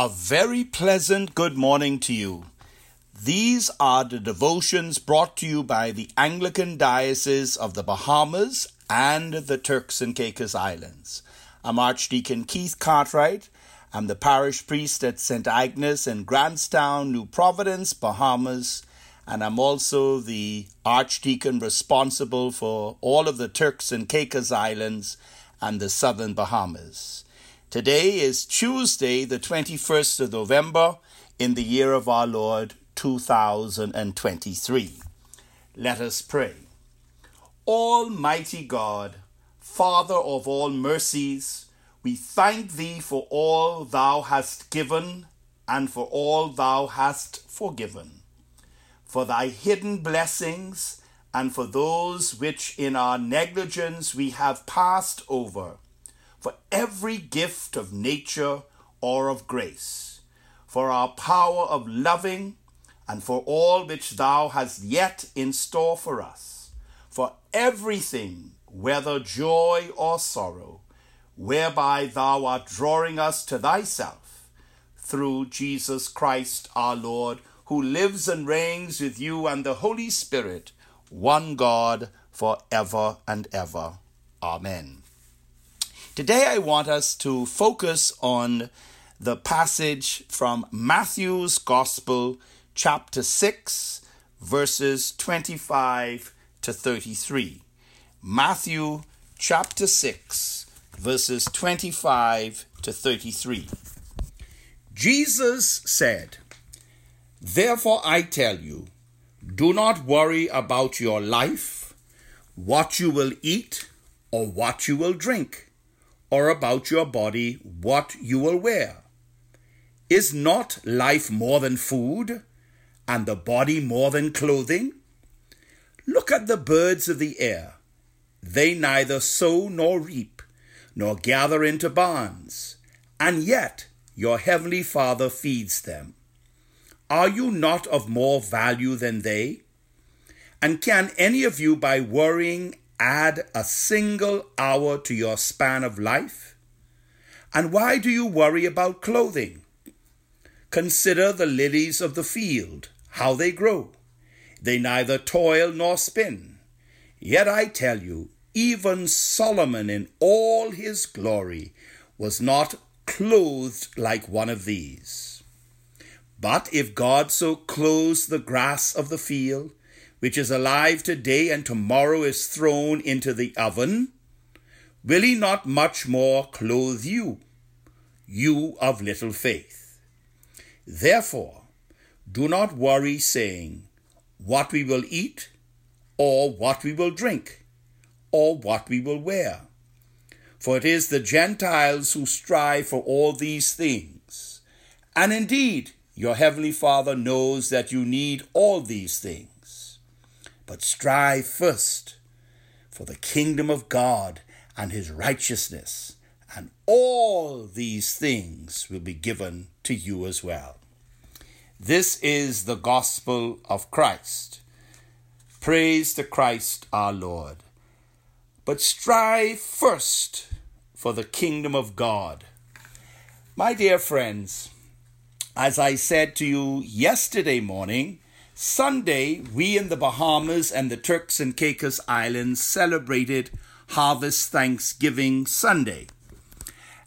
A very pleasant good morning to you. These are the devotions brought to you by the Anglican Diocese of the Bahamas and the Turks and Caicos Islands. I'm Archdeacon Keith Cartwright. I'm the parish priest at St. Agnes in Grants Town, New Providence, Bahamas, and I'm also the archdeacon responsible for all of the Turks and Caicos Islands and the southern Bahamas. Today is Tuesday, the 21st of November, in the year of our Lord 2023. Let us pray. Almighty God, Father of all mercies, we thank Thee for all Thou hast given and for all Thou hast forgiven, for Thy hidden blessings and for those which in our negligence we have passed over for every gift of nature or of grace, for our power of loving, and for all which Thou hast yet in store for us, for everything, whether joy or sorrow, whereby Thou art drawing us to Thyself, through Jesus Christ our Lord, who lives and reigns with you and the Holy Spirit, one God, for ever and ever. Amen. Today, I want us to focus on the passage from Matthew's Gospel, chapter 6, verses 25 to 33. Matthew chapter 6, verses 25 to 33. Jesus said, Therefore I tell you, do not worry about your life, what you will eat, or what you will drink or about your body what you will wear. Is not life more than food, and the body more than clothing? Look at the birds of the air. They neither sow nor reap, nor gather into barns, and yet your heavenly Father feeds them. Are you not of more value than they? And can any of you, by worrying, add a single hour to your span of life? And why do you worry about clothing? Consider the lilies of the field, how they grow. They neither toil nor spin. Yet I tell you, even Solomon in all his glory was not clothed like one of these. But if God so clothes the grass of the field, which is alive today and tomorrow is thrown into the oven, will he not much more clothe you, you of little faith? Therefore, do not worry, saying, What we will eat, or what we will drink, or what we will wear. For it is the Gentiles who strive for all these things. And indeed, your heavenly Father knows that you need all these things but strive first for the kingdom of God and his righteousness, and all these things will be given to you as well. This is the gospel of Christ. Praise to Christ our Lord. But strive first for the kingdom of God. My dear friends, as I said to you yesterday morning, Sunday, we in the Bahamas and the Turks and Caicos Islands celebrated Harvest Thanksgiving Sunday.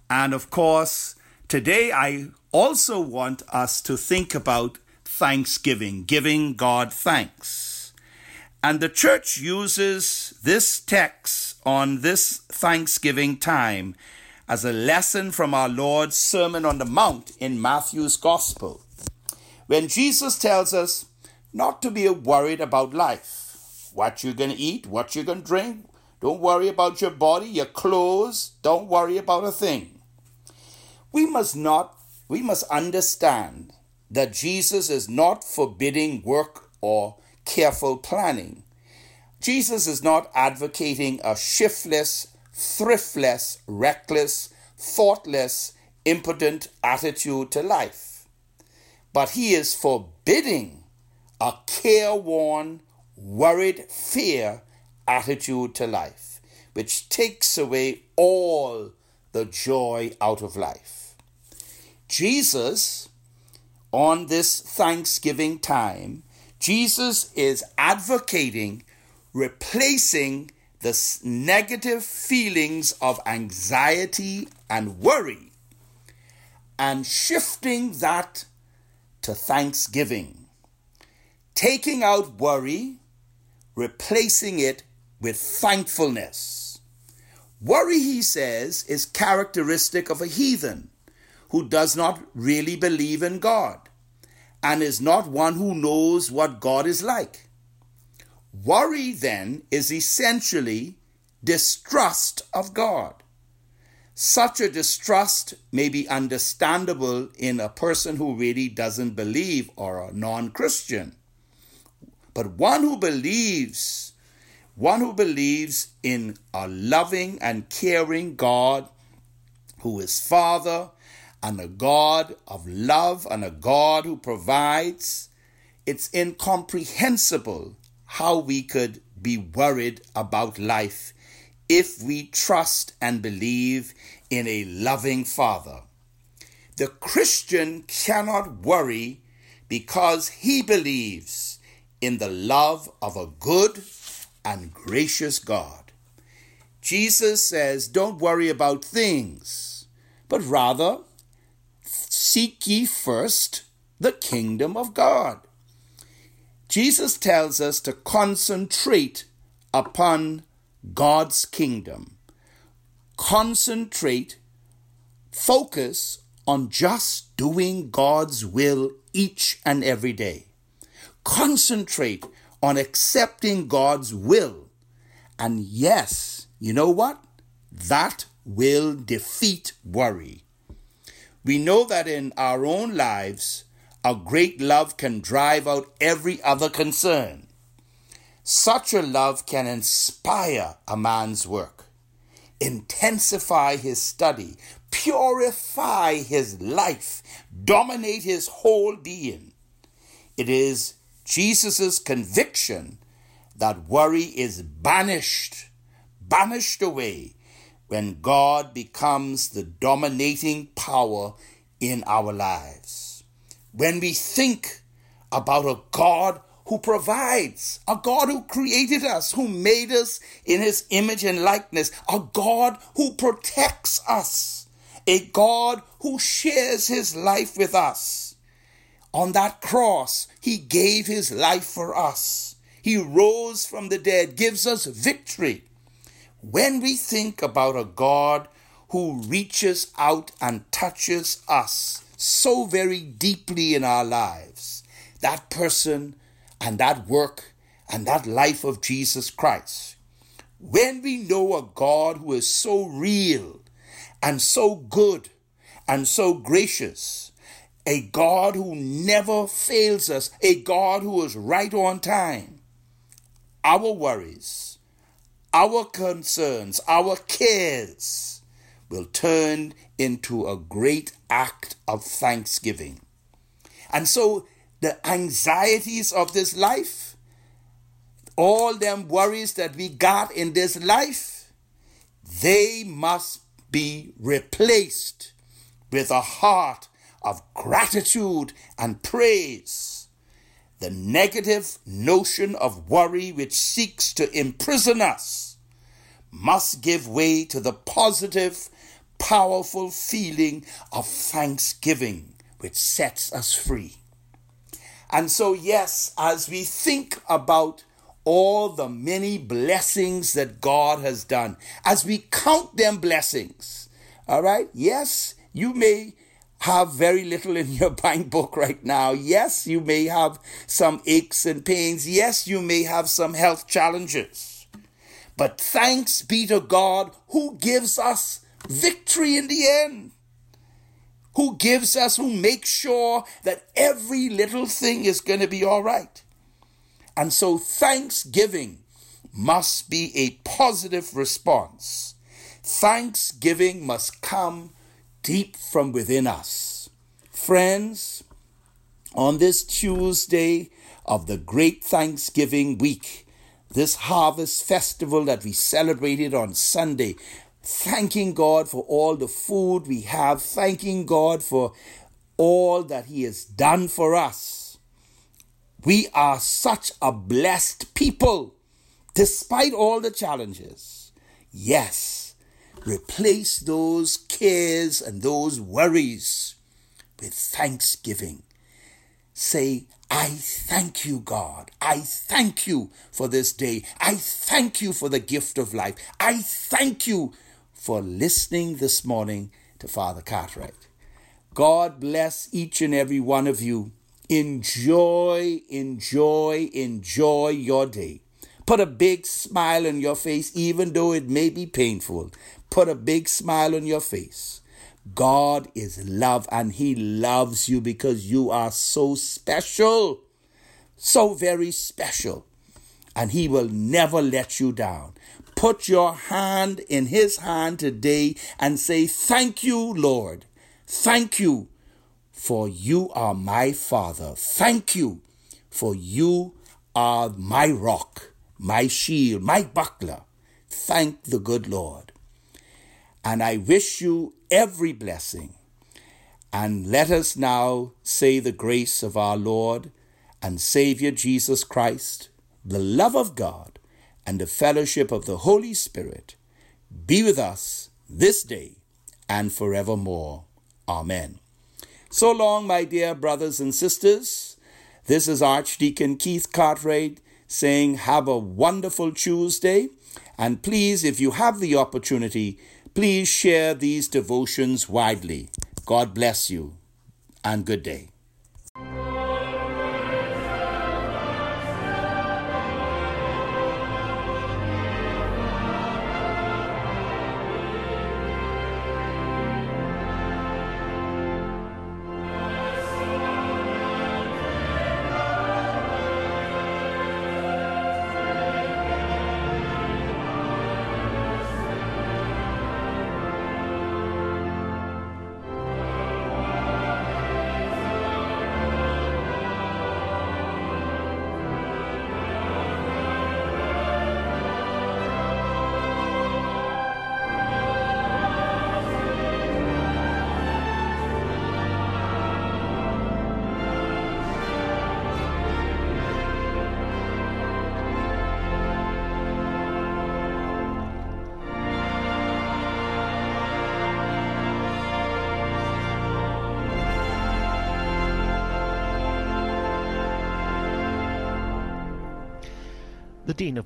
And of course, today I also want us to think about thanksgiving, giving God thanks. And the church uses this text on this Thanksgiving time as a lesson from our Lord's Sermon on the Mount in Matthew's Gospel. When Jesus tells us, not to be worried about life. What you're going to eat, what you're going to drink. Don't worry about your body, your clothes. Don't worry about a thing. We must not, we must understand that Jesus is not forbidding work or careful planning. Jesus is not advocating a shiftless, thriftless, reckless, thoughtless, impotent attitude to life. But he is forbidding a careworn, worried fear attitude to life, which takes away all the joy out of life. Jesus, on this Thanksgiving time, Jesus is advocating replacing the negative feelings of anxiety and worry and shifting that to thanksgiving. Taking out worry, replacing it with thankfulness. Worry, he says, is characteristic of a heathen who does not really believe in God and is not one who knows what God is like. Worry, then, is essentially distrust of God. Such a distrust may be understandable in a person who really doesn't believe or a non Christian. But one who believes, one who believes in a loving and caring God who is Father and a God of love and a God who provides, it's incomprehensible how we could be worried about life if we trust and believe in a loving Father. The Christian cannot worry because he believes in the love of a good and gracious God. Jesus says, Don't worry about things, but rather seek ye first the kingdom of God. Jesus tells us to concentrate upon God's kingdom. Concentrate, focus on just doing God's will each and every day. Concentrate on accepting God's will. And yes, you know what? That will defeat worry. We know that in our own lives, a great love can drive out every other concern. Such a love can inspire a man's work, intensify his study, purify his life, dominate his whole being. It is Jesus' conviction that worry is banished, banished away when God becomes the dominating power in our lives. When we think about a God who provides, a God who created us, who made us in his image and likeness, a God who protects us, a God who shares his life with us. On that cross, he gave his life for us. He rose from the dead, gives us victory. When we think about a God who reaches out and touches us so very deeply in our lives, that person and that work and that life of Jesus Christ. When we know a God who is so real and so good and so gracious, a God who never fails us, a God who is right on time, our worries, our concerns, our cares will turn into a great act of thanksgiving. And so the anxieties of this life, all them worries that we got in this life, they must be replaced with a heart of gratitude and praise. The negative notion of worry which seeks to imprison us must give way to the positive, powerful feeling of thanksgiving which sets us free. And so, yes, as we think about all the many blessings that God has done, as we count them blessings, all right, yes, you may have very little in your bank book right now. Yes, you may have some aches and pains. Yes, you may have some health challenges. But thanks be to God who gives us victory in the end who gives us, who makes sure that every little thing is going to be all right. And so thanksgiving must be a positive response. Thanksgiving must come deep from within us. Friends, on this Tuesday of the great Thanksgiving week, this harvest festival that we celebrated on Sunday, thanking God for all the food we have, thanking God for all that He has done for us. We are such a blessed people, despite all the challenges. Yes, replace those cares and those worries with thanksgiving. Say, I thank you, God. I thank you for this day. I thank you for the gift of life. I thank you for listening this morning to Father Cartwright. God bless each and every one of you. Enjoy, enjoy, enjoy your day. Put a big smile on your face, even though it may be painful. Put a big smile on your face. God is love and He loves you because you are so special, so very special. And He will never let you down. Put your hand in His hand today and say, Thank you, Lord. Thank you, for you are my Father. Thank you, for you are my rock, my shield, my buckler. Thank the good Lord. And I wish you every blessing. And let us now say the grace of our Lord and Savior Jesus Christ, the love of God, and the fellowship of the Holy Spirit be with us this day and forevermore. Amen. So long, my dear brothers and sisters. This is Archdeacon Keith Cartwright saying, Have a wonderful Tuesday. And please, if you have the opportunity, Please share these devotions widely. God bless you and good day. The Dean of